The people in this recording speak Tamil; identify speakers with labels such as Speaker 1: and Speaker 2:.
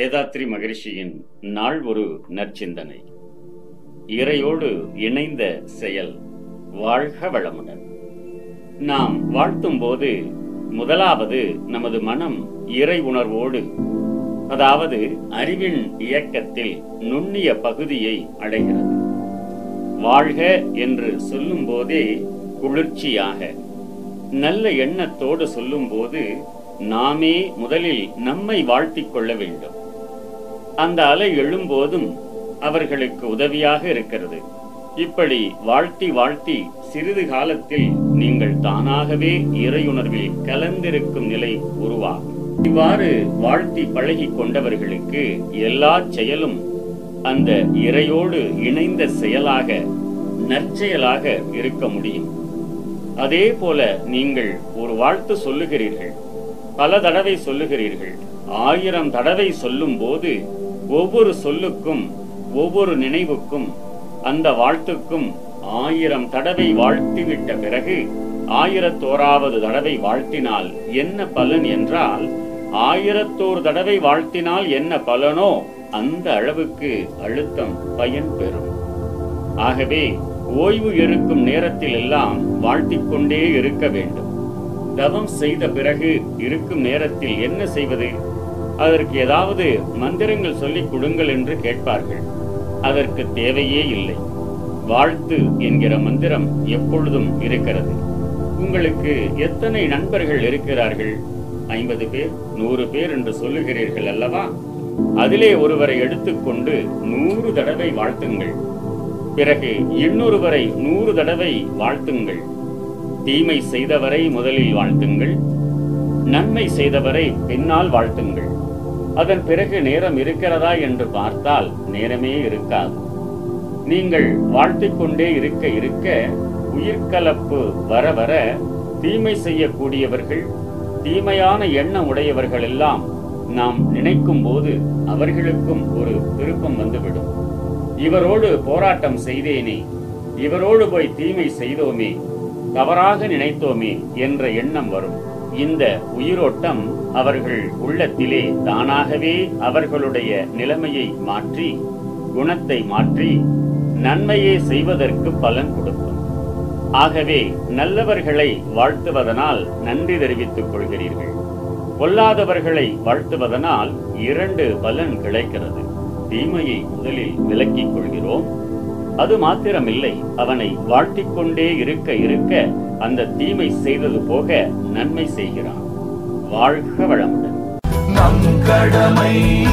Speaker 1: வேதாத்ரி மகிழ்ச்சியின் நாள் ஒரு நற்சிந்தனை. இறையோடு இணைந்த செயல் வாழ்க வளமுடன். நாம் வாழ்த்தும் போது முதலாவது நமது மனம் இறை உணர்வோடு அதாவது அறிவின் இயக்கத்தில் நுண்ணிய பகுதியை அடைகிறது. வாழ்க என்று சொல்லும் போதே குளிர்ச்சியாக நல்ல எண்ணத்தோடு சொல்லும்போது நாமே முதலில் நம்மை வாழ்த்திக் கொள்ள வேண்டும். அந்த அலை எழும்போதும் அவர்களுக்கு உதவியாக இருக்கிறது. இப்படி வாழ்த்தி வாழ்த்தி சிறிது காலத்தில் நீங்கள் தானாகவே இறையுணர்வில் கலந்திருக்கும் நிலை உருவாகும். இவ்வாறு வாழ்த்தி பழகி கொண்டவர்களுக்கு எல்லா செயலும் அந்த இறையோடு இணைந்த செயலாக நற்செயலாக இருக்க முடியும். அதே போல நீங்கள் ஒரு வாழ்த்து சொல்லுகிறீர்கள் பல தடவை சொல்லுகிறீர்கள் ஆயிரம் தடவை சொல்லும் போது ஒவ்வொரு சொல்லுக்கும் ஒவ்வொரு நினைவுக்கும் அந்த வாழ்த்துக்கும் ஆயிரம் தடவை வாழ்த்திவிட்ட பிறகு ஆயிரத்தோராவது தடவை வாழ்த்தினால் என்ன பலன் என்றால் ஆயிரத்தோரு தடவை வாழ்த்தினால் என்ன பலனோ அந்த அளவுக்கு அழுத்தம் பயன் பெறும். ஆகவே ஓய்வு இருக்கும் நேரத்தில் எல்லாம் வாழ்த்திக்கொண்டே இருக்க வேண்டும். தவம் செய்த பிறகு இருக்கும் நேரத்தில் என்ன செய்வது? அதற்கு ஏதாவது மந்திரங்கள் சொல்லிக் கொடுங்கள் என்று கேட்பார்கள். அதற்கு தேவையே இல்லை. வாழ்த்து என்கிற மந்திரம் எப்பொழுதும் இருக்கிறது. உங்களுக்கு எத்தனை நண்பர்கள் இருக்கிறார்கள்? ஐம்பது பேர் நூறு பேர் என்று சொல்லுகிறீர்கள் அல்லவா? அதிலே ஒருவரை எடுத்துக்கொண்டு நூறு தடவை வாழ்த்துங்கள். பிறகு இன்னொருவரை நூறு தடவை வாழ்த்துங்கள். தீமை செய்தவரை முதலில் வாழ்த்துங்கள். நன்மை செய்தவரை பின்னால் வாழ்த்துங்கள். அதன் பிறகு நேரம் இருக்கிறதா என்று பார்த்தால் நேரமே இருக்காது. நீங்கள் வாழ்த்திக்கொண்டே இருக்க இருக்க உயிர்கலப்பு வர வர தீமை செய்யக்கூடியவர்கள் தீமையான எண்ணம் உடையவர்கள் எல்லாம் நாம் நினைக்கும் போது அவர்களுக்கும் ஒரு விருப்பம் வந்துவிடும். இவரோடு போராட்டம் செய்தேனே இவரோடு போய் தீமை செய்தோமே தவறாக நினைத்தோமே என்ற எண்ணம் வரும். இந்த உயிரோட்டம் அவர்கள் உள்ளத்திலே தானாகவே அவர்களுடைய நிலைமையை மாற்றி குணத்தை மாற்றி நன்மையே செய்வதற்கு பலன் கொடுக்கும். ஆகவே நல்லவர்களை வாழ்த்துவதனால் நன்றி தெரிவித்துக் கொள்கிறீர்கள். பொல்லாதவர்களை வாழ்த்துவதனால் இரண்டு பலன் கிடைக்கிறது. தீமையை முதலில் விலக்கிக் கொள்கிறோம். அது மாத்திரமில்லை அவனை வாழ்த்திக்கொண்டே இருக்க இருக்க அந்த தீமை செய்தது போக நன்மை செய்கிறான். வாழ்க வளமுடன்.
Speaker 2: நம் கடமை